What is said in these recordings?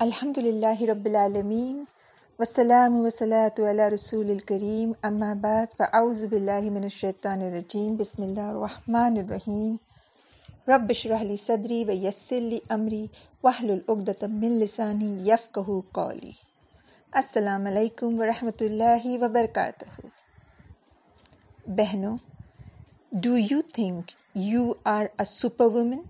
الحمد للہ رب العالمین وسلام وسلاۃ علی رسول الکریم، اما بعد، فاعوذ باللہ من الشیطان الرجیم، بسم اللہ الرحمن الرحیم. رب اشرح لی صدری ویسر لی امری، واحلل عقدۃ من لسانی یفقهوا قولی. السلام علیکم ورحمۃ اللہ وبرکاتہ. بہنوں do you think you are a super woman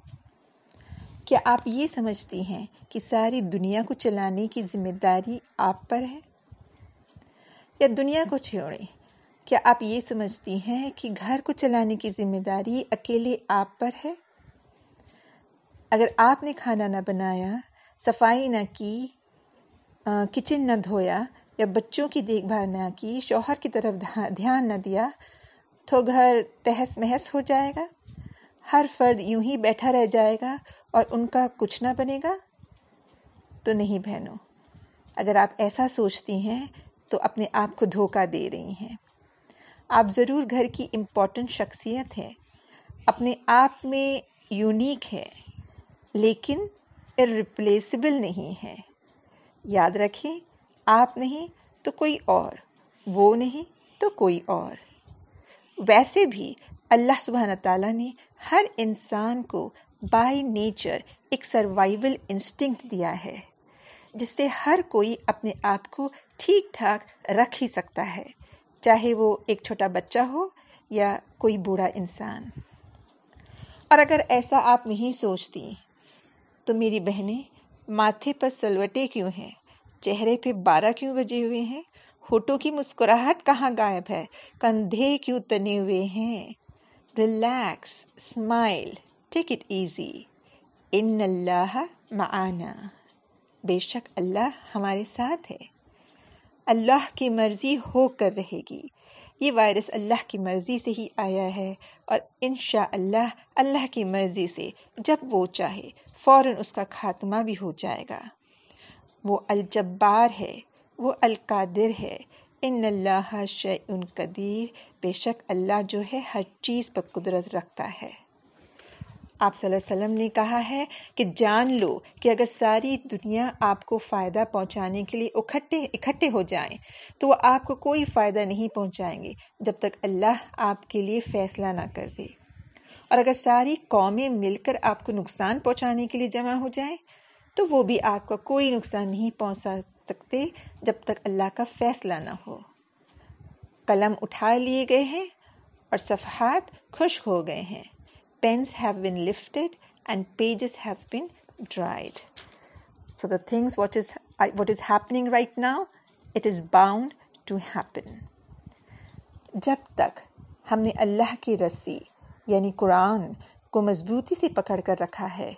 کیا آپ یہ سمجھتی ہیں کہ ساری دنیا کو چلانے کی ذمہ داری آپ پر ہے؟ یا دنیا کو چھوڑیں؟ کیا آپ یہ سمجھتی ہیں کہ گھر کو چلانے کی ذمہ داری اکیلے آپ پر ہے؟ اگر آپ نے کھانا نہ بنایا، صفائی نہ کی کچن نہ دھویا، یا بچوں کی دیکھ بھال نہ کی، شوہر کی طرف دھیان نہ دیا، تو گھر تہس محس ہو جائے گا؟ ہر فرد یوں ہی بیٹھا رہ جائے گا اور ان کا کچھ نہ بنے گا تو نہیں بہنوں۔ اگر آپ ایسا سوچتی ہیں تو اپنے آپ کو دھوکہ دے رہی ہیں۔ آپ ضرور گھر کی امپورٹنٹ شخصیت ہے اپنے آپ میں یونیک ہے لیکن ارریپلیسبل نہیں ہے یاد رکھیں، آپ نہیں تو کوئی اور، وہ نہیں تو کوئی اور۔ ویسے بھی اللہ سبحانہ تعالیٰ نے ہر انسان کو بائی نیچر ایک سروائیول انسٹنکٹ دیا ہے، جس سے ہر کوئی اپنے آپ کو ٹھیک ٹھاک رکھ ہی سکتا ہے، چاہے وہ ایک چھوٹا بچہ ہو یا کوئی بوڑھا انسان۔ اور اگر ایسا آپ نہیں سوچتی، تو میری بہنیں، ماتھے پر سلوٹے کیوں ہیں؟ چہرے پہ بارہ کیوں بجے ہوئے ہیں؟ ہوٹوں کی مسکراہٹ کہاں غائب ہے؟ کندھے کیوں تنے ہوئے ہیں؟ Relax, smile. Take it easy ان اللہ معنا بے شک اللہ ہمارے ساتھ ہے۔ اللہ کی مرضی ہو کر رہے گی۔ یہ وائرس اللہ کی مرضی سے ہی آیا ہے اور انشاء اللہ اللہ کی مرضی سے جب وہ چاہے فوراً اس کا خاتمہ بھی ہو جائے گا۔ وہ الجبار ہے، وہ القادر ہے۔ ان اللہ شعین قدیر بے شک اللہ جو ہے ہر چیز پر قدرت رکھتا ہے۔ آپ صلی اللہ علیہ وسلم نے کہا ہے کہ جان لو کہ اگر ساری دنیا آپ کو فائدہ پہنچانے کے لیے اکٹھے اکٹھے ہو جائیں، تو وہ آپ کو کوئی فائدہ نہیں پہنچائیں گے جب تک اللہ آپ کے لیے فیصلہ نہ کر دے۔ اور اگر ساری قومیں مل کر آپ کو نقصان پہنچانے کے لیے جمع ہو جائیں، تو وہ بھی آپ کا کوئی نقصان نہیں پہنچا سکتے جب تک اللہ کا فیصلہ نہ ہو۔ قلم اٹھا لیے گئے ہیں اور صفحات خشک ہو گئے ہیں۔ Pens have been lifted and pages have been dried so the things what is what is happening right now it is bound to happen جب تک ہم نے اللہ کی رسی یعنی قرآن کو مضبوطی سے پکڑ کر رکھا ہے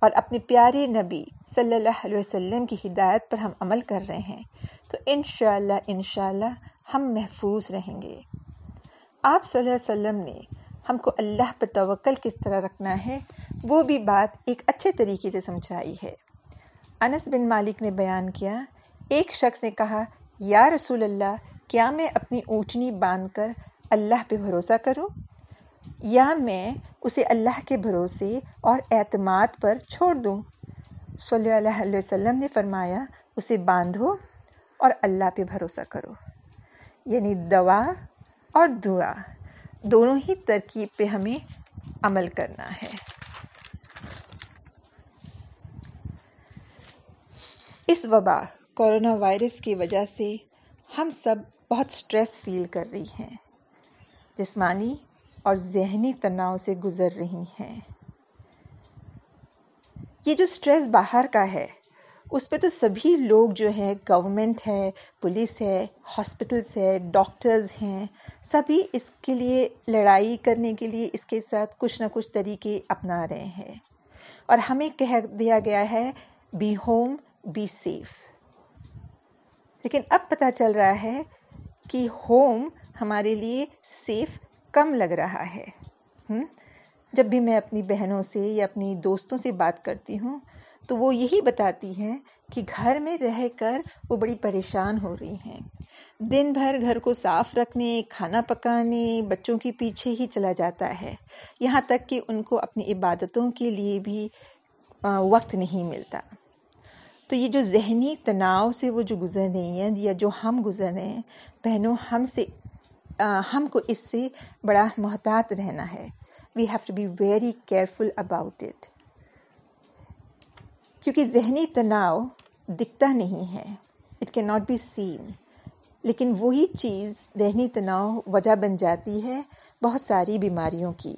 اور اپنے پیارے نبی صلی اللہ علیہ وسلم کی ہدایت پر ہم عمل کر رہے ہیں تو انشاءاللہ انشاءاللہ ہم محفوظ رہیں گے آپ صلی اللہ علیہ وسلم نے ہم کو اللہ پر توکل کس طرح رکھنا ہے، وہ بھی بات ایک اچھے طریقے سے سمجھائی ہے۔ انس بن مالک نے بیان کیا، ایک شخص نے کہا، یا رسول اللہ، کیا میں اپنی اونٹنی باندھ کر اللہ پہ بھروسہ کروں؟ یا میں اسے اللہ کے بھروسے اور اعتماد پر چھوڑ دوں؟ صلی اللہ علیہ وسلم نے فرمایا، اسے باندھو اور اللہ پہ بھروسہ کرو۔ یعنی دوا اور دعا۔ دونوں ہی ترکیب پہ ہمیں عمل کرنا ہے۔ اس وبا کورونا وائرس کی وجہ سے ہم سب بہت سٹریس فیل کر رہی ہیں۔ جسمانی اور ذہنی تناؤ سے گزر رہی ہیں۔ یہ جو سٹریس باہر کا ہے اس پہ تو سبھی لوگ جو ہے گورنمنٹ ہے پولیس ہے ہاسپٹلس ہے ڈاکٹرز ہیں، سبھی اس کے لیے لڑائی کرنے کے لیے اس کے ساتھ کچھ نہ کچھ طریقے اپنا رہے ہیں۔ اور ہمیں کہہ دیا گیا ہے بی ہوم بی سیف لیکن اب پتہ چل رہا ہے کہ ہوم ہمارے لیے سیف کم لگ رہا ہے۔ جب بھی میں اپنی بہنوں سے یا اپنی دوستوں سے بات کرتی ہوں تو وہ یہی بتاتی ہیں کہ گھر میں رہ کر وہ بڑی پریشان ہو رہی ہیں۔ دن بھر گھر کو صاف رکھنے، کھانا پکانے، بچوں کے پیچھے ہی چلا جاتا ہے۔ یہاں تک کہ ان کو اپنی عبادتوں کے لیے بھی وقت نہیں ملتا۔ تو یہ جو ذہنی تناؤ سے وہ جو گزر رہی ہیں یا جو ہم گزر رہے ہیں، بہنوں، ہم سے ہم کو اس سے بڑا محتاط رہنا ہے۔ We have to be very careful about it کیونکہ ذہنی تناؤ دکھتا نہیں ہے۔ It can not be seen لیکن وہی چیز ذہنی تناؤ وجہ بن جاتی ہے بہت ساری بیماریوں کی۔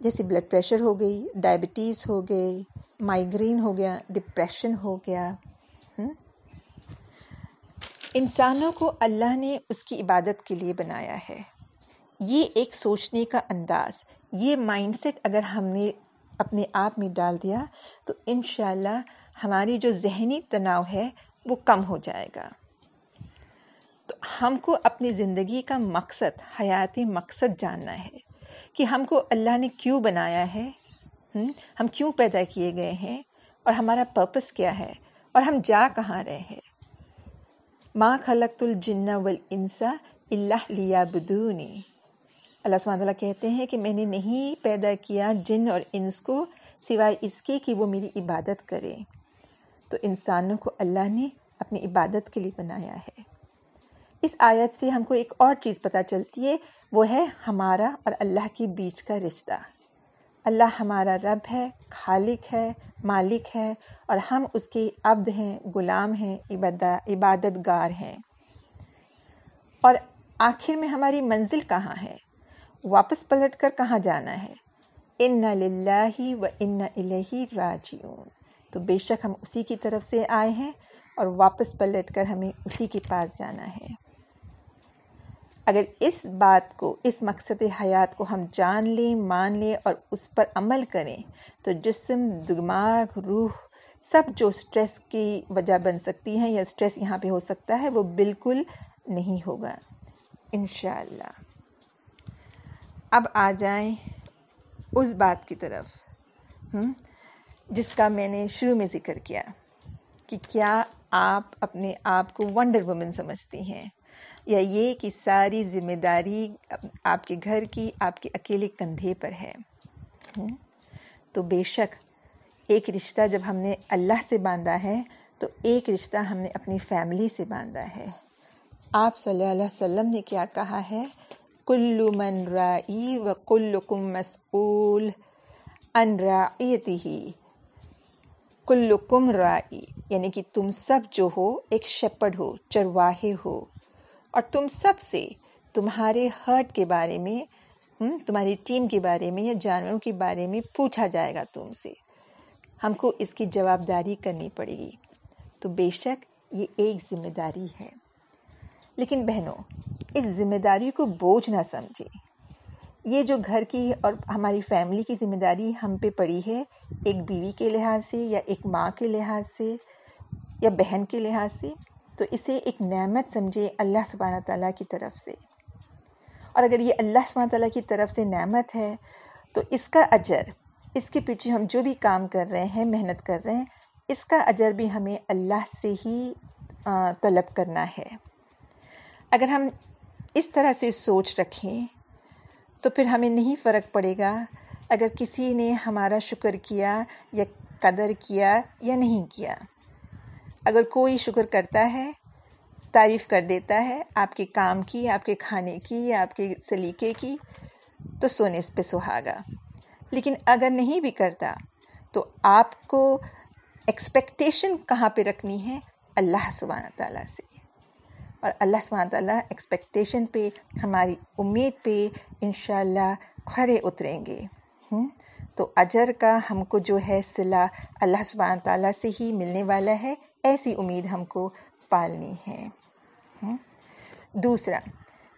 جیسے بلڈ پریشر ہو گئی ڈائبٹیز ہو گئی مائگرین ہو گیا ڈپریشن ہو گیا۔ انسانوں کو اللہ نے اس کی عبادت کے لیے بنایا ہے۔ یہ ایک سوچنے کا انداز، یہ مائنڈ سیٹ اگر ہم نے اپنے آپ میں ڈال دیا تو انشاءاللہ ہماری جو ذہنی تناؤ ہے وہ کم ہو جائے گا۔ تو ہم کو اپنی زندگی کا مقصد، حیاتی مقصد جاننا ہے کہ ہم کو اللہ نے کیوں بنایا ہے، ہم کیوں پیدا کیے گئے ہیں اور ہمارا پرپس کیا ہے اور ہم جا کہاں رہے ہیں۔ ماں خلق الجن والانسا اللہ لیا بدونی اللہ سبحانہ تعالیٰ کہتے ہیں کہ میں نے نہیں پیدا کیا جن اور انس کو سوائے اس کے کہ وہ میری عبادت کرے۔ تو انسانوں کو اللہ نے اپنی عبادت کے لیے بنایا ہے۔ اس آیت سے ہم کو ایک اور چیز پتہ چلتی ہے، وہ ہے ہمارا اور اللہ کے بیچ کا رشتہ۔ اللہ ہمارا رب ہے، خالق ہے، مالک ہے اور ہم اس کے عبد ہیں، غلام ہیں عبادت گار ہیں۔ اور آخر میں ہماری منزل کہاں ہے؟ واپس پلٹ کر کہاں جانا ہے؟ ان للہ و ان الہی راجیون تو بے شک ہم اسی کی طرف سے آئے ہیں اور واپس پلٹ کر ہمیں اسی کے پاس جانا ہے۔ اگر اس بات کو، اس مقصد حیات کو ہم جان لیں، مان لیں اور اس پر عمل کریں، تو جسم، دماغ، روح سب جو سٹریس کی وجہ بن سکتی ہیں یا سٹریس یہاں پہ ہو سکتا ہے، وہ بالکل نہیں ہوگا۔ انشاءاللہ۔ اب آ جائیں اس بات کی طرف جس کا میں نے شروع میں ذکر کیا کہ کیا آپ اپنے آپ کو ونڈر وومن سمجھتی ہیں؟ یا یہ کہ ساری ذمہ داری آپ کے گھر کی، آپ کے اکیلے کندھے پر ہے؟ تو بے شک ایک رشتہ جب ہم نے اللہ سے باندھا ہے، تو ایک رشتہ ہم نے اپنی فیملی سے باندھا ہے۔ آپ صلی اللہ علیہ وسلم نے کیا کہا ہے؟ کل من رائی و کل کم مسعول ان رائیتی ہی کل کم رائی یعنی کہ تم سب جو ہو، ایک شپڑ ہو، چرواہے ہو۔ اور تم سب سے تمہارے ہرٹ کے بارے میں تمہاری ٹیم کے بارے میں یا جانوروں کے بارے میں پوچھا جائے گا تم سے۔ ہم کو اس کی جواب داری کرنی پڑے گی۔ تو بے شک یہ ایک ذمہ داری ہے۔ لیکن بہنوں اس ذمہ داری کو بوجھ نہ سمجھے۔ یہ جو گھر کی اور ہماری فیملی کی ذمہ داری ہم پہ پڑی ہے، ایک بیوی کے لحاظ سے یا ایک ماں کے لحاظ سے یا بہن کے لحاظ سے، تو اسے ایک نعمت سمجھے اللہ سبحانہ تعالیٰ کی طرف سے۔ اور اگر یہ اللہ سبحانہ تعالیٰ کی طرف سے نعمت ہے، تو اس کا اجر، اس کے پیچھے ہم جو بھی کام کر رہے ہیں، محنت کر رہے ہیں، اس کا اجر بھی ہمیں اللہ سے ہی طلب کرنا ہے۔ اگر ہم اس طرح سے سوچ رکھیں تو پھر ہمیں نہیں فرق پڑے گا اگر کسی نے ہمارا شکر کیا یا قدر کیا یا نہیں کیا۔ اگر کوئی شکر کرتا ہے، تعریف کر دیتا ہے آپ کے کام کی، آپ کے کھانے کی یا آپ کے سلیقے کی، تو سونے اس پہ سہاگا۔ لیکن اگر نہیں بھی کرتا تو آپ کو ایکسپیکٹیشن کہاں پہ رکھنی ہے؟ اللہ سبحانہ تعالیٰ سے۔ اور اللہ سبحانہ تعالیٰ ایکسپیکٹیشن پہ، ہماری امید پہ انشاءاللہ کھڑے اتریں گے۔ تو اجر کا ہم کو جو ہے صلہ اللہ سبحانہ تعالیٰ سے ہی ملنے والا ہے، ایسی امید ہم کو پالنی ہے۔ دوسرا،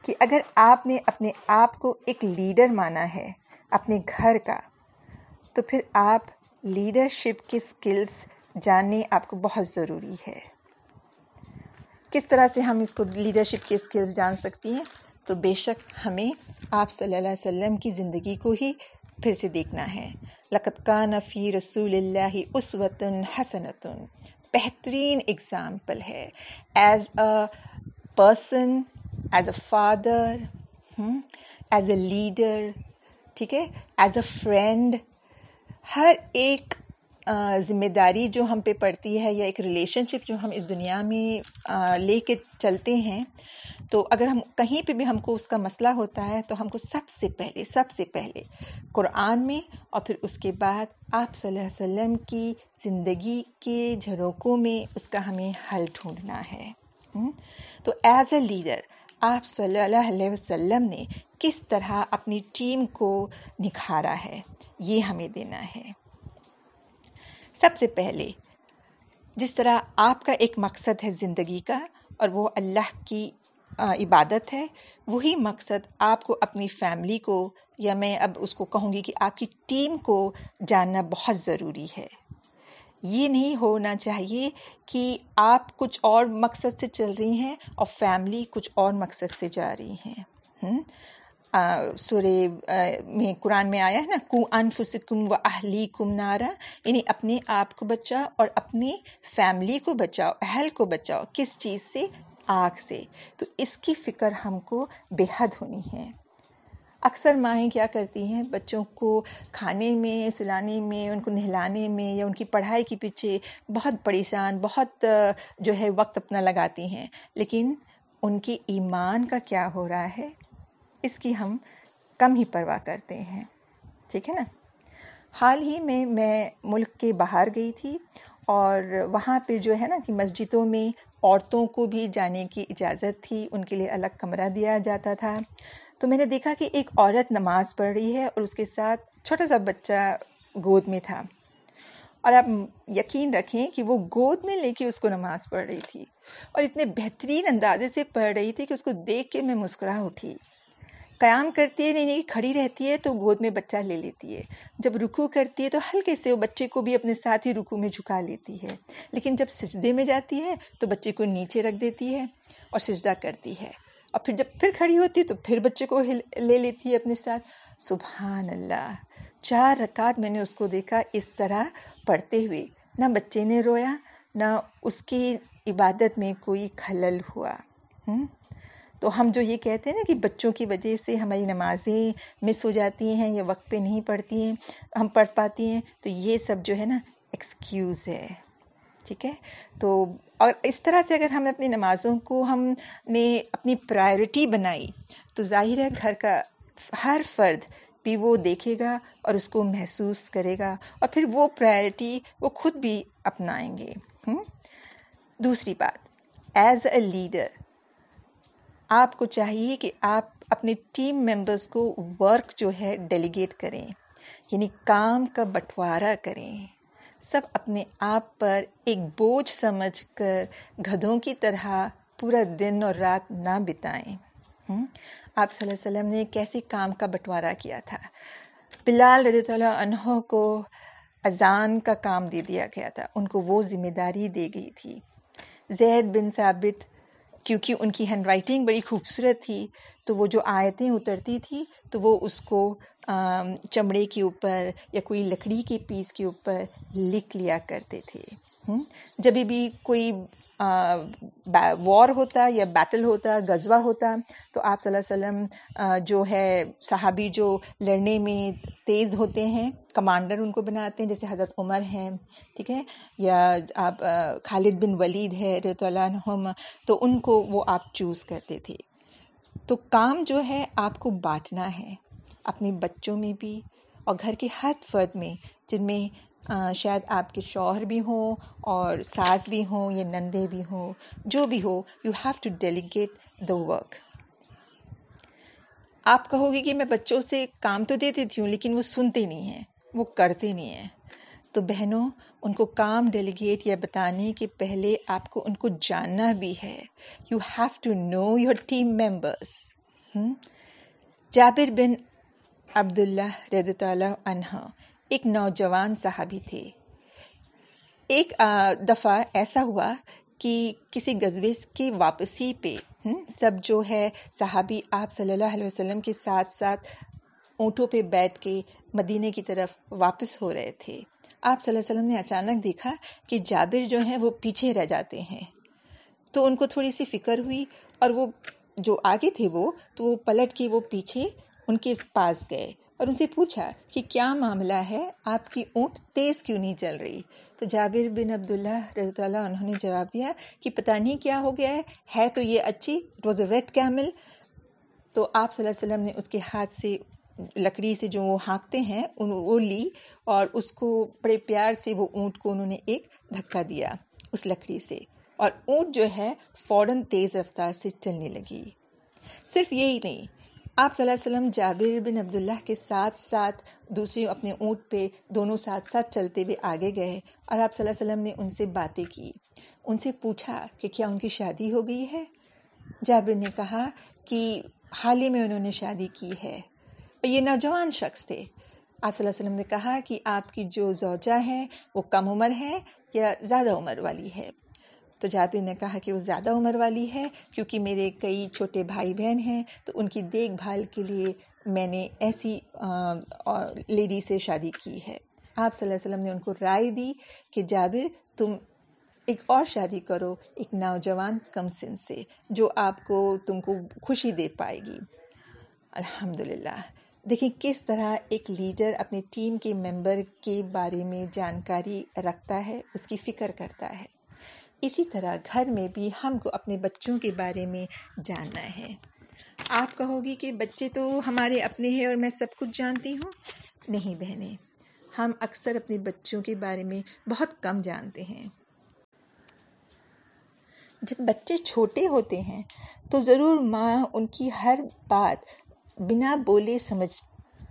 کہ اگر آپ نے اپنے آپ کو ایک لیڈر مانا ہے اپنے گھر کا، تو پھر آپ لیڈرشپ کے سکلز جاننے آپ کو بہت ضروری ہے۔ کس طرح سے ہم اس کو لیڈرشپ کے سکلز جان سکتی ہیں، تو بے شک ہمیں آپ صلی اللہ علیہ وسلم کی زندگی کو ہی پھر سے دیکھنا ہے۔ لقت کا نفی رسول اللہ اسوتن حسنتن۔ بہترین اگزامپل ہے۔ As a person as a father as a leader ٹھیک ہے؟ ایز اے فرینڈ ہر ایک ذمہ داری جو ہم پہ پڑتی ہے یا ایک ریلیشن شپ جو ہم اس دنیا میں لے کے چلتے ہیں، تو اگر ہم کہیں پہ بھی ہم کو اس کا مسئلہ ہوتا ہے، تو ہم کو سب سے پہلے، سب سے پہلے قرآن میں اور پھر اس کے بعد آپ صلی اللہ علیہ وسلم کی زندگی کے جھروکوں میں اس کا ہمیں حل ڈھونڈنا ہے۔ تو ایز اے لیڈر آپ صلی اللہ علیہ وسلم نے کس طرح اپنی ٹیم کو نکھارا ہے، یہ ہمیں دینا ہے۔ سب سے پہلے، جس طرح آپ کا ایک مقصد ہے زندگی کا اور وہ اللہ کی عبادت ہے، وہی مقصد آپ کو اپنی فیملی کو، یا میں اب اس کو کہوں گی کہ آپ کی ٹیم کو جاننا بہت ضروری ہے۔ یہ نہیں ہونا چاہیے کہ آپ کچھ اور مقصد سے چل رہی ہیں اور فیملی کچھ اور مقصد سے جا رہی ہیں۔ سورے میں، قرآن میں آیا ہے نا، کو انفسکم و اہلی کم نارا یعنی اپنے آپ کو بچاؤ اور اپنی فیملی کو بچاؤ، اہل کو بچاؤ، کس چیز سے؟ آگ سے۔ تو اس کی فکر ہم کو بے حد ہونی ہے۔ اکثر مائیں کیا کرتی ہیں؟ بچوں کو کھانے میں، سلانے میں، ان کو نہلانے میں یا ان کی پڑھائی کے پیچھے بہت پریشان، بہت جو ہے، وقت اپنا لگاتی ہیں۔ لیکن ان کی ایمان کا کیا ہو رہا ہے؟ اس کی ہم کم ہی پرواہ کرتے ہیں۔ ٹھیک ہے نا؟ حال ہی میں میں ملک کے باہر گئی تھی اور وہاں پہ جو ہے نا کہ مسجدوں میں عورتوں کو بھی جانے کی اجازت تھی، ان کے لیے الگ کمرہ دیا جاتا تھا۔ تو میں نے دیکھا کہ ایک عورت نماز پڑھ رہی ہے اور اس کے ساتھ چھوٹا سا بچہ گود میں تھا۔ اور آپ یقین رکھیں کہ وہ گود میں لے کے اس کو نماز پڑھ رہی تھی۔ اور اتنے بہترین اندازے سے پڑھ رہی تھی کہ اس کو دیکھ کے میں مسکرا اٹھی۔ قیام کرتی ہے، نہیں نہیں، کھڑی رہتی ہے تو گود میں بچہ لے لیتی ہے۔ جب رکو کرتی ہے تو ہلکے سے وہ بچے کو بھی اپنے ساتھ ہی رکو میں جھکا لیتی ہے۔ لیکن جب سجدے میں جاتی ہے تو بچے کو نیچے رکھ دیتی ہے اور سجدہ کرتی ہے۔ اور پھر جب پھر کھڑی ہوتی ہے تو پھر بچے کو لے لیتی ہے اپنے ساتھ۔ سبحان اللہ، چار رکعت میں نے اس کو دیکھا اس طرح پڑھتے ہوئے۔ نہ بچے نے رویا، نہ اس کی عبادت میں کوئی خلل ہوا۔ تو ہم جو یہ کہتے ہیں نا کہ بچوں کی وجہ سے ہماری نمازیں مس ہو جاتی ہیں یا وقت پہ نہیں پڑھتی ہیں، ہم پڑھ پاتی ہیں، تو یہ سب جو ہے نا ایکسکیوز ہے۔ ٹھیک ہے؟ تو اور اس طرح سے اگر ہم اپنی نمازوں کو ہم نے اپنی پرائرٹی بنائی، تو ظاہر ہے گھر کا ہر فرد بھی وہ دیکھے گا اور اس کو محسوس کرے گا اور پھر وہ پرائرٹی وہ خود بھی اپنائیں گے۔ دوسری بات ایز اے لیڈر آپ کو چاہیے کہ آپ اپنے ٹیم ممبرس کو ورک جو ہے ڈیلیگیٹ کریں یعنی کام کا بٹوارا کریں۔ سب اپنے آپ پر ایک بوجھ سمجھ کر گدھوں کی طرح پورا دن اور رات نہ بتائیں۔ آپ صلی اللہ علیہ وسلم نے کیسے کام کا بٹوارا کیا تھا؟ بلال رضی اللہ عنہ کو اذان کا کام دے دیا گیا تھا، ان کو وہ ذمہ داری دے گئی تھی۔ زید بن ثابت کیونکہ ان کی ہینڈ رائٹنگ بڑی خوبصورت تھی، تو وہ جو آیتیں اترتی تھی، تو وہ اس کو چمڑے کے اوپر یا کوئی لکڑی کے پیس کے اوپر لکھ لیا کرتے تھے۔ جب بھی کوئی وار ہوتا یا بیٹل ہوتا غزوہ ہوتا تو آپ صلی اللہ علیہ وسلم جو ہے صحابی جو لڑنے میں تیز ہوتے ہیں کمانڈر ان کو بناتے ہیں، جیسے حضرت عمر ہیں، ٹھیک ہے، یا آپ خالد بن ولید ہے، رضی اللہ عنہم، تو ان کو وہ آپ چوز کرتے تھے۔ تو کام جو ہے آپ کو بانٹنا ہے، اپنے بچوں میں بھی اور گھر کے ہر فرد میں، جن میں شاید آپ کے شوہر بھی ہوں اور ساس بھی ہوں یا نندے بھی ہوں، جو بھی ہو you have to delegate the work آپ کہو گے کہ میں بچوں سے کام تو دے دیتی ہوں لیکن وہ سنتے نہیں ہیں، وہ کرتے نہیں ہیں۔ تو بہنوں، ان کو کام ڈیلیگیٹ یا بتانے کے پہلے آپ کو ان کو جاننا بھی ہے۔ You have to know your team members جابر بن عبداللہ رضی اللہ عنہ ایک نوجوان صحابی تھے۔ ایک دفعہ ایسا ہوا کہ کسی غزبے کی واپسی پہ سب جو ہے، صحابی آپ صلی اللہ علیہ وسلم کے ساتھ ساتھ اونٹوں پہ بیٹھ کے مدینے کی طرف واپس ہو رہے تھے۔ آپ صلی اللہ علیہ وسلم نے اچانک دیکھا کہ جابر جو ہیں، وہ پیچھے رہ جاتے ہیں۔ تو ان کو تھوڑی سی فکر ہوئی اور وہ جو آگے تھے وہ، تو وہ پلٹ کے وہ پیچھے ان کے پاس گئے۔ اور ان سے پوچھا کہ کیا معاملہ ہے؟ آپ کی اونٹ تیز کیوں نہیں چل رہی؟ تو جابر بن عبداللہ رضی اللہ انہوں نے جواب دیا کہ پتہ نہیں کیا ہو گیا ہے ہے تو یہ اچھی it was a red camel تو آپ صلی اللہ علیہ وسلم نے اس کے ہاتھ سے لکڑی سے جو وہ ہانکتے ہیں، ان وہ لی اور اس کو بڑے پیار سے وہ اونٹ کو انہوں نے ایک دھکا دیا اس لکڑی سے اور اونٹ جو ہے فوراً تیز رفتار سے چلنے لگی۔ صرف یہی نہیں آپ صلی اللہ علیہ وسلم جابر بن عبداللہ کے ساتھ ساتھ دوسری اپنے اونٹ پہ دونوں ساتھ ساتھ چلتے ہوئے آگے گئے اور آپ صلی اللہ علیہ وسلم نے ان سے باتیں کی۔ ان سے پوچھا کہ کیا ان کی شادی ہو گئی ہے؟ جابر نے کہا کہ حال ہی میں انہوں نے شادی کی ہے۔ اور یہ نوجوان شخص تھے۔ آپ صلی اللہ علیہ وسلم نے کہا کہ آپ کی جو زوجہ ہے وہ کم عمر ہے یا زیادہ عمر والی ہے؟ تو جابر نے کہا کہ وہ زیادہ عمر والی ہے کیونکہ میرے کئی چھوٹے بھائی بہن ہیں، تو ان کی دیکھ بھال کے لیے میں نے ایسی لیڈی سے شادی کی ہے۔ آپ صلی اللہ علیہ وسلم نے ان کو رائے دی کہ جابر، تم ایک اور شادی کرو، ایک نوجوان کم سن سے، جو آپ کو، تم کو خوشی دے پائے گی۔ الحمد للہ دیکھیں کس طرح ایک لیڈر اپنے ٹیم کے ممبر کے بارے میں جانکاری رکھتا ہے، اس کی فکر کرتا ہے۔ اسی طرح گھر میں بھی ہم کو اپنے بچوں کے بارے میں جاننا ہے۔ آپ کہو گی کہ بچے تو ہمارے اپنے ہیں اور میں سب کچھ جانتی ہوں۔ نہیں بہنیں، ہم اکثر اپنے بچوں کے بارے میں بہت کم جانتے ہیں۔ جب بچے چھوٹے ہوتے ہیں تو ضرور ماں ان کی ہر بات بنا بولے سمجھ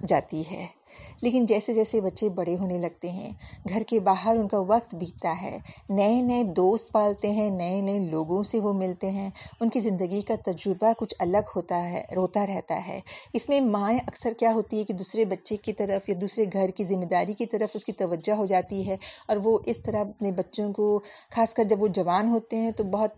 جاتی ہے۔ لیکن جیسے جیسے بچے بڑے ہونے لگتے ہیں، گھر کے باہر ان کا وقت بیتتا ہے۔ نئے نئے دوست پالتے ہیں، نئے نئے لوگوں سے وہ ملتے ہیں۔ ان کی زندگی کا تجربہ کچھ الگ ہوتا ہے، روتا رہتا ہے۔ اس میں مائیں اکثر کیا ہوتی ہے کہ دوسرے بچے کی طرف یا دوسرے گھر کی ذمہ داری کی طرف اس کی توجہ ہو جاتی ہے اور وہ اس طرح اپنے بچوں کو، خاص کر جب وہ جوان ہوتے ہیں تو بہت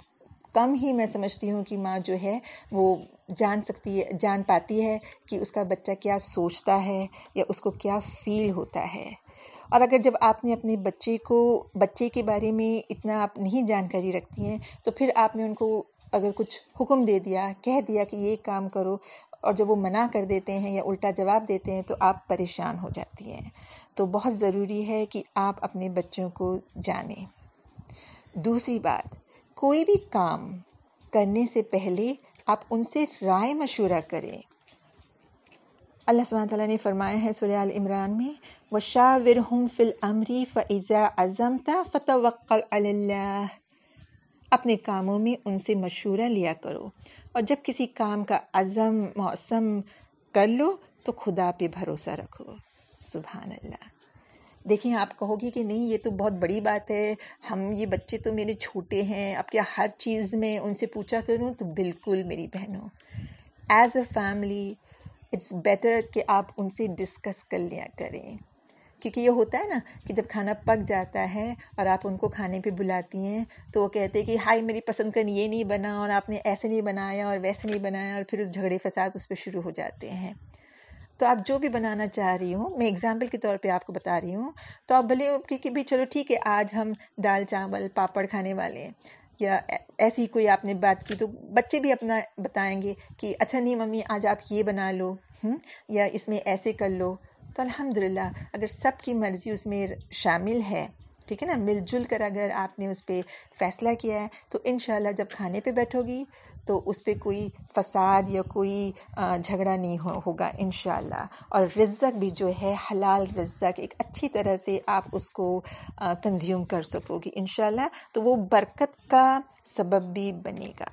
کم ہی میں سمجھتی ہوں کہ ماں جو ہے وہ جان سکتی ہے، جان پاتی ہے کہ اس کا بچہ کیا سوچتا ہے یا اس کو کیا فیل ہوتا ہے۔ اور اگر جب آپ نے اپنے بچے کو، بچے کے بارے میں اتنا آپ نہیں جانکاری رکھتی ہیں، تو پھر آپ نے ان کو اگر کچھ حکم دے دیا، کہہ دیا کہ یہ کام کرو اور جب وہ منع کر دیتے ہیں یا الٹا جواب دیتے ہیں، تو آپ پریشان ہو جاتی ہیں۔ تو بہت ضروری ہے کہ آپ اپنے بچوں کو جانیں۔ دوسری بات، کوئی بھی کام کرنے سے پہلے آپ ان سے رائے مشورہ کریں۔ اللہ سبحانہ تعالیٰ نے فرمایا ہے سورہ عمران میں وشاورہم فی الامری فاذا عزمت فتوکل علی اللہ اپنے کاموں میں ان سے مشورہ لیا کرو۔ اور جب کسی کام کا عزم، موسم کر لو تو خدا پہ بھروسہ رکھو۔ سبحان اللہ۔ دیکھیں، آپ کہو گی کہ نہیں، یہ تو بہت بڑی بات ہے، ہم یہ بچے تو میرے چھوٹے ہیں، اب کیا ہر چیز میں ان سے پوچھا کروں؟ تو بالکل میری بہنوں as a family it's better کہ آپ ان سے ڈسکس کر لیا کریں۔ کیونکہ یہ ہوتا ہے نا کہ جب کھانا پک جاتا ہے اور آپ ان کو کھانے پہ بلاتی ہیں، تو وہ کہتے ہیں کہ ہائی میری پسند کا یہ نہیں بنا اور آپ نے ایسے نہیں بنایا اور ویسے نہیں بنایا اور پھر اس جھگڑے فساد اس پہ شروع ہو جاتے ہیں۔ تو آپ جو بھی بنانا چاہ رہی ہوں، میں اگزامپل کے طور پہ آپ کو بتا رہی ہوں، تو آپ بھلے کہ بھی چلو ٹھیک ہے، آج ہم دال چاول، پاپڑ کھانے والے ہیں۔ یا ایسی کوئی آپ نے بات کی تو بچے بھی اپنا بتائیں گے کہ اچھا نہیں ممی، آج آپ یہ بنا لو یا اس میں ایسے کر لو۔ تو الحمد للہ اگر سب کی مرضی اس میں شامل ہے ٹھیک ہے نا، مل جل کر اگر آپ نے اس پہ فیصلہ کیا ہے، تو انشاءاللہ جب کھانے پہ بیٹھو گی تو اس پہ کوئی فساد یا کوئی جھگڑا نہیں ہو، ہوگا انشاءاللہ۔ اور رزق بھی جو ہے، حلال رزق، ایک اچھی طرح سے آپ اس کو کنزیوم کر سکو گی انشاءاللہ، تو وہ برکت کا سبب بھی بنے گا،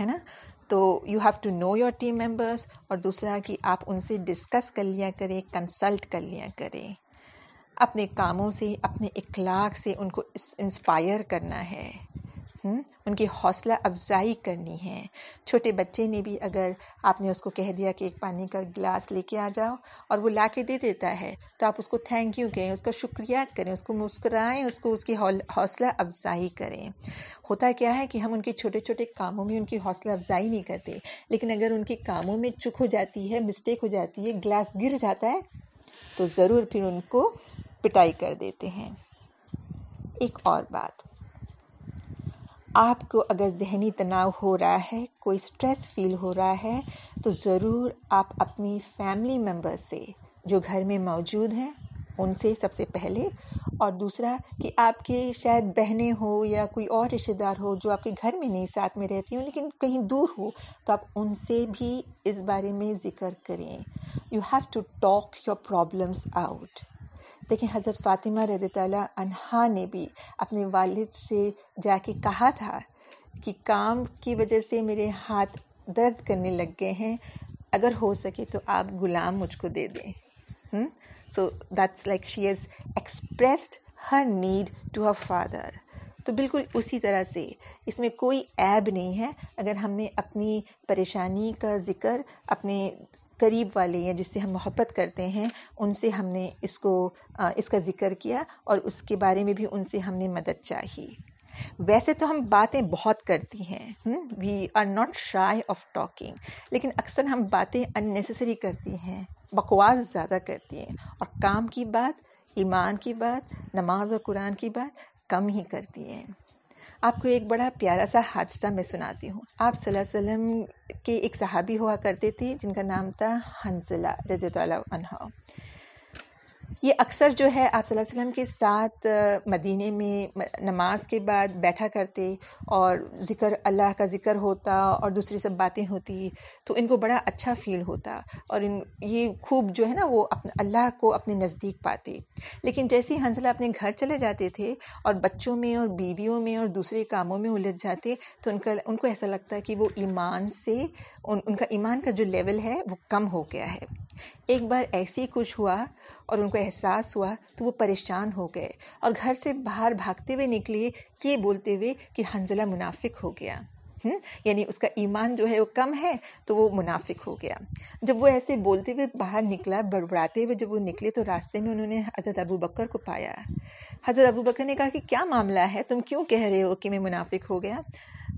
ہے نا؟ تو you have to know your team members اور دوسرا کہ آپ ان سے ڈسکس کر لیا کریں کنسلٹ کر لیا کریں۔ اپنے کاموں سے، اپنے اخلاق سے ان کو انسپائر کرنا ہے۔ ان کی حوصلہ افزائی کرنی ہے۔ چھوٹے بچے نے بھی اگر آپ نے اس کو کہہ دیا کہ ایک پانی کا گلاس لے کے آ جاؤ اور وہ لا کے دے دیتا ہے تو آپ اس کو تھینک یو کہیں، اس کا شکریہ کریں، اس کو مسکرائیں، اس کو اس کی حوصلہ افزائی کریں۔ ہوتا کیا ہے کہ ہم ان کے چھوٹے چھوٹے کاموں میں ان کی حوصلہ افزائی نہیں کرتے، لیکن اگر ان کے کاموں میں چک ہو جاتی ہے مسٹیک ہو جاتی ہے، گلاس گر جاتا ہے، تو ضرور پھر ان کو پٹائی کر دیتے ہیں۔ ایک اور بات۔ آپ کو اگر ذہنی تناؤ ہو رہا ہے، کوئی اسٹریس فیل ہو رہا ہے، تو ضرور آپ اپنی فیملی ممبر سے جو گھر میں موجود ہیں، ان سے سب سے پہلے۔ اور دوسرا، کہ آپ کے شاید بہنیں ہو یا کوئی اور رشتہ دار ہو جو آپ کے گھر میں نہیں، ساتھ میں رہتی ہوں، لیکن کہیں دور ہو، تو آپ ان سے بھی اس بارے میں ذکر کریں۔ You have to talk your problems out دیکھیں حضرت فاطمہ رضی اللہ عنہا نے بھی اپنے والد سے جا کے کہا تھا کہ کام کی وجہ سے میرے ہاتھ درد کرنے لگ گئے ہیں، اگر ہو سکے تو آپ غلام مجھ کو دے دیں۔ So that's like she has expressed her need to her father تو بالکل اسی طرح سے اس میں کوئی ایب نہیں ہے۔ اگر ہم نے اپنی پریشانی کا ذکر، اپنے قریب والے یا جس سے ہم محبت کرتے ہیں، ان سے ہم نے اس کو اس کا ذکر کیا اور اس کے بارے میں بھی ان سے ہم نے مدد چاہی۔ ویسے تو ہم باتیں بہت کرتی ہیں we are not shy of talking لیکن اکثر ہم باتیں ان نیسسری کرتی ہیں، بکواس زیادہ کرتی ہیں۔ اور کام کی بات، ایمان کی بات، نماز اور قرآن کی بات کم ہی کرتی ہیں۔ آپ کو ایک بڑا پیارا سا حادثہ میں سناتی ہوں۔ آپ صلی اللہ علیہ وسلم کے ایک صحابی ہوا کرتے تھے جن کا نام تھا حنزلہ رضی اللہ عنہ۔ یہ اکثر جو ہے آپ صلی اللہ علیہ وسلم کے ساتھ مدینہ میں نماز کے بعد بیٹھا کرتے اور ذکر، اللہ کا ذکر ہوتا اور دوسری سب باتیں ہوتی، تو ان کو بڑا اچھا فیل ہوتا اور ان، یہ خوب جو ہے نا وہ اپنے اللہ کو اپنے نزدیک پاتے۔ لیکن جیسے ہی حنزلہ اپنے گھر چلے جاتے تھے اور بچوں میں اور بیویوں میں اور دوسرے کاموں میں الجھ جاتے، تو ان کا، ان کو ایسا لگتا ہے کہ وہ ایمان سے، ان ان کا ایمان کا جو لیول ہے وہ کم ہو گیا ہے۔ ایک بار ایسے ہی کچھ ہوا اور ان کو احساس ہوا تو وہ پریشان ہو گئے اور گھر سے باہر بھاگتے ہوئے نکلے یہ بولتے ہوئے کہ حنزلہ منافق ہو گیا۔ یعنی اس کا ایمان جو ہے وہ کم ہے تو وہ منافق ہو گیا۔ جب وہ ایسے بولتے ہوئے باہر نکلا، بڑبڑاتے ہوئے جب وہ نکلے تو راستے میں انہوں نے حضرت ابو بکر کو پایا۔ حضرت ابو بکر نے کہا کہ کیا معاملہ ہے؟ تم کیوں کہہ رہے ہو کہ میں منافق ہو گیا؟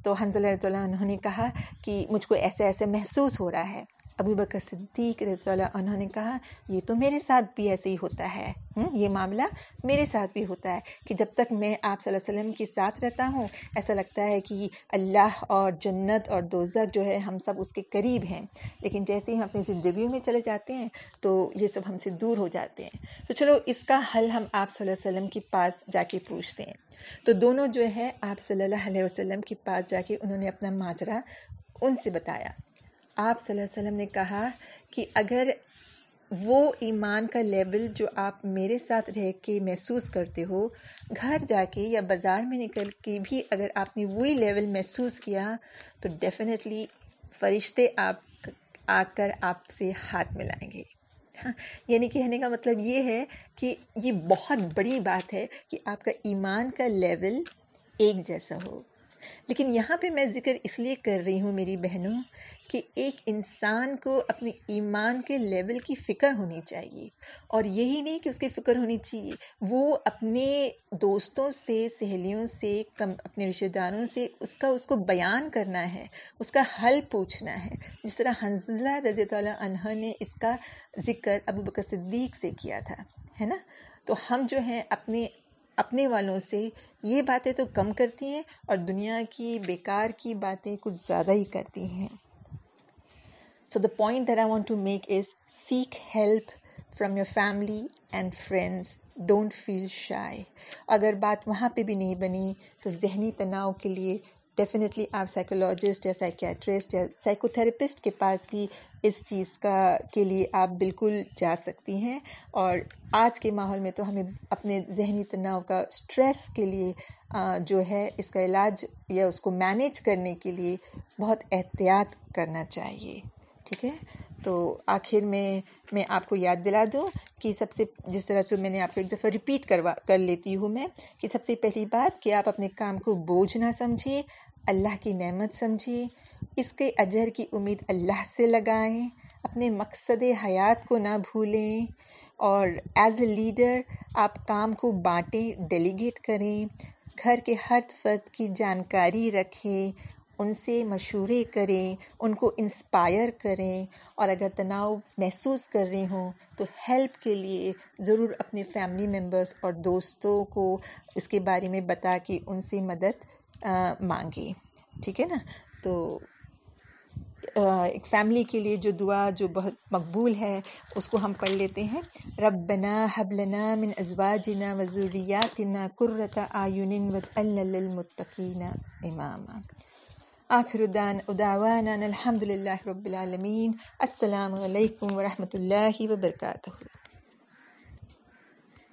تو حنزلہ رضی اللہ انہوں نے کہا کہ مجھ کو ایسے ایسے محسوس ہو رہا ہے۔ ابو بکر صدیق رضی اللہ عنہ نے کہا، یہ تو میرے ساتھ بھی ایسے ہی ہوتا ہے۔ یہ معاملہ میرے ساتھ بھی ہوتا ہے کہ جب تک میں آپ صلی اللہ علیہ وسلم کے ساتھ رہتا ہوں، ایسا لگتا ہے کہ اللہ اور جنت اور دوزک جو ہے ہم سب اس کے قریب ہیں۔ لیکن جیسے ہی ہم اپنی زندگیوں میں چلے جاتے ہیں تو یہ سب ہم سے دور ہو جاتے ہیں۔ تو چلو، اس کا حل ہم آپ صلی اللہ علیہ وسلم کے پاس جا کے پوچھتے ہیں۔ تو دونوں جو ہے آپ صلی اللہ علیہ وسلم کے پاس جا کے انہوں نے اپنا ماجرا ان سے بتایا۔ آپ صلی اللہ علیہ وسلم نے کہا کہ اگر وہ ایمان کا لیول جو آپ میرے ساتھ رہ کے محسوس کرتے ہو، گھر جا کے یا بازار میں نکل کے بھی اگر آپ نے وہی لیول محسوس کیا، تو ڈیفینیٹلی فرشتے آپ آ کر آپ سے ہاتھ ملائیں گے۔ ہاں یعنی کہنے کا مطلب یہ ہے کہ یہ بہت بڑی بات ہے کہ آپ کا ایمان کا لیول ایک جیسا ہو۔ لیکن یہاں پہ میں ذکر اس لیے کر رہی ہوں میری بہنوں کہ ایک انسان کو اپنے ایمان کے لیول کی فکر ہونی چاہیے اور یہی نہیں کہ اس کی فکر ہونی چاہیے، وہ اپنے دوستوں سے، سہیلیوں سے، کم، اپنے رشتہ داروں سے اس کا، اس کو بیان کرنا ہے، اس کا حل پوچھنا ہے۔ جس طرح حنزلہ رضی اللہ عنہ نے اس کا ذکر ابو بکر صدیق سے کیا تھا، ہے نا؟ تو ہم جو ہیں اپنے اپنے والوں سے یہ باتیں تو کم کرتی ہیں اور دنیا کی بیکار کی باتیں کچھ زیادہ ہی کرتی ہیں۔ So the point that I want to make is seek help from your family and friends don't feel shy اگر بات وہاں پہ بھی نہیں بنی تو ذہنی تناؤ کے لیے ڈیفینیٹلی آپ سائیکولوجسٹ یا سائیکیٹرسٹ یا سائیکو تھراپسٹ کے پاس بھی اس چیز کا کے لیے آپ بالکل جا سکتی ہیں اور آج کے ماحول میں تو ہمیں اپنے ذہنی تناؤ کا اسٹریس کے لیے جو ہے، اس کا علاج یا اس کو مینیج کرنے کے لیے بہت احتیاط کرنا چاہیے۔ ٹھیک ہے؟ تو آخر میں میں آپ کو یاد دلا دوں کہ سب سے جس طرح سے میں نے آپ کو ایک دفعہ ریپیٹ کروا کر لیتی ہوں میں، کہ سب سے پہلی بات کہ آپ اپنے کام کو بوجھ نہ سمجھیں، اللہ کی نعمت سمجھیں، اس کے اجر کی امید اللہ سے لگائیں، اپنے مقصد حیات کو نہ بھولیں، اور ایز اے لیڈر آپ کام کو بانٹیں ڈیلیگیٹ کریں، گھر کے ہر فرد کی جانکاری رکھیں ان سے مشورے کریں، ان کو انسپائر کریں اور اگر تناؤ محسوس کر رہے ہوں تو ہیلپ کے لیے ضرور اپنے فیملی ممبرس اور دوستوں کو اس کے بارے میں بتا کے ان سے مدد مانگیں۔ ٹھیک ہے نا؟ تو ایک فیملی کے لیے جو دعا جو بہت مقبول ہے، اس کو ہم پڑھ لیتے ہیں۔ ربنا حبلنا من ازواجنا وزوریاتنا قرۃ آیون وجعلنا للمتقین امامہ آخر دعوانا الحمد للہ رب العالمین. السلام علیکم ورحمۃ اللہ وبرکاتہ.